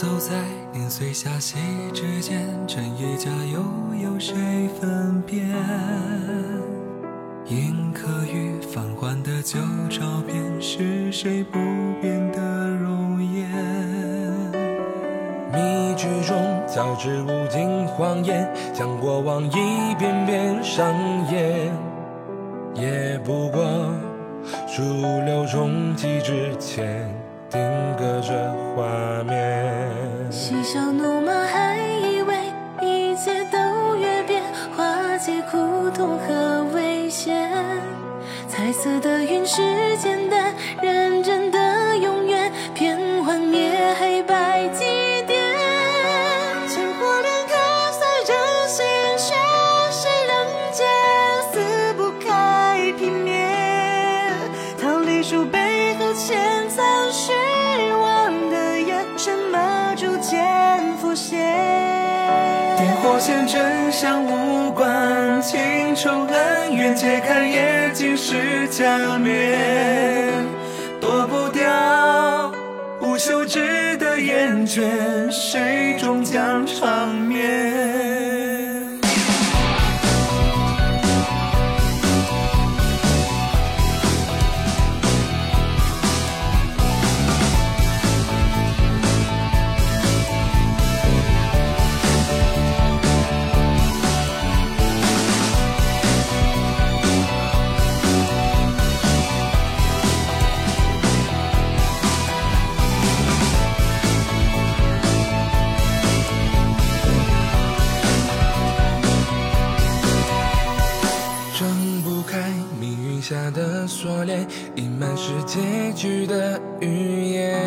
走在年岁下隙之间，真一家又有谁分辨？印刻于泛黄的旧照片，是谁不变的容颜？迷局中交织无尽谎言，将过往一遍遍上演，也不过数流中继之前。定格着画面，嬉笑怒骂，还以为一切都越变，化解苦痛和危险。彩色的云是简单，人逐渐浮现点火线，真相无关，情仇恩怨揭开，也尽是假面。躲不掉无休止的厌倦，谁终将唱下的锁链，隐瞒是结局的语言。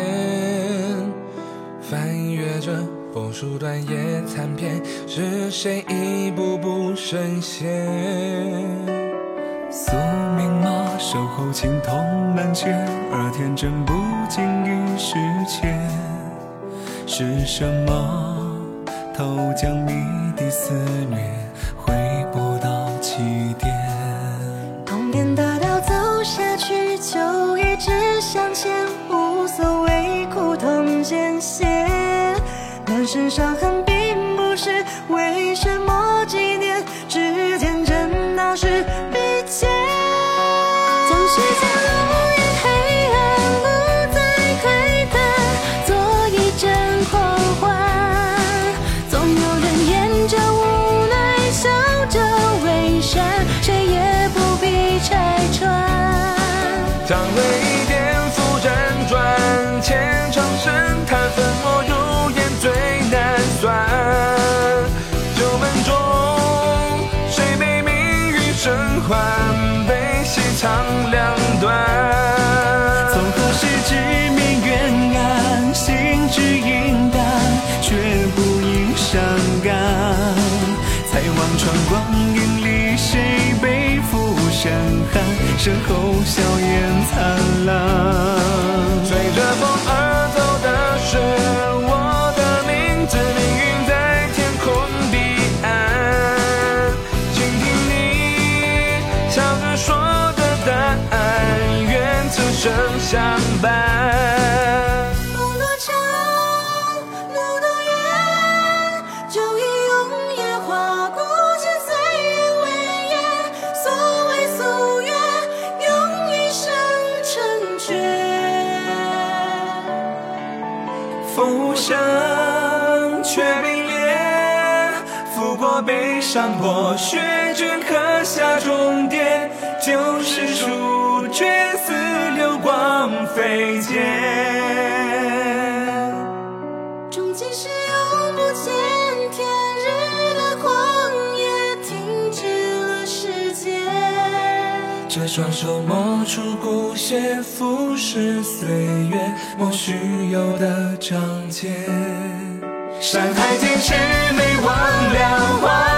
翻阅着佛书断页残篇，是谁一步步深陷？宿命吗？守候青铜门前，而天真不经意世间。是什么偷将谜底肆虐？回不到起点。向前无所谓苦痛艰险满身伤痕前长生叹粉墨如烟醉。旧门中，谁被命运生还？悲喜长两端。从何时知命远岸，心之隐淡，却不应伤感。才望穿光阴里，谁背负伤寒？身后笑颜灿烂。生相伴。拂过悲伤过雪卷，刻下终点，就是书卷似。流光飞溅，终极是永不见天日的旷野，停止了时间。这双手摸出骨血，腐蚀岁月，莫须有的章节。山海间魑魅魍魉。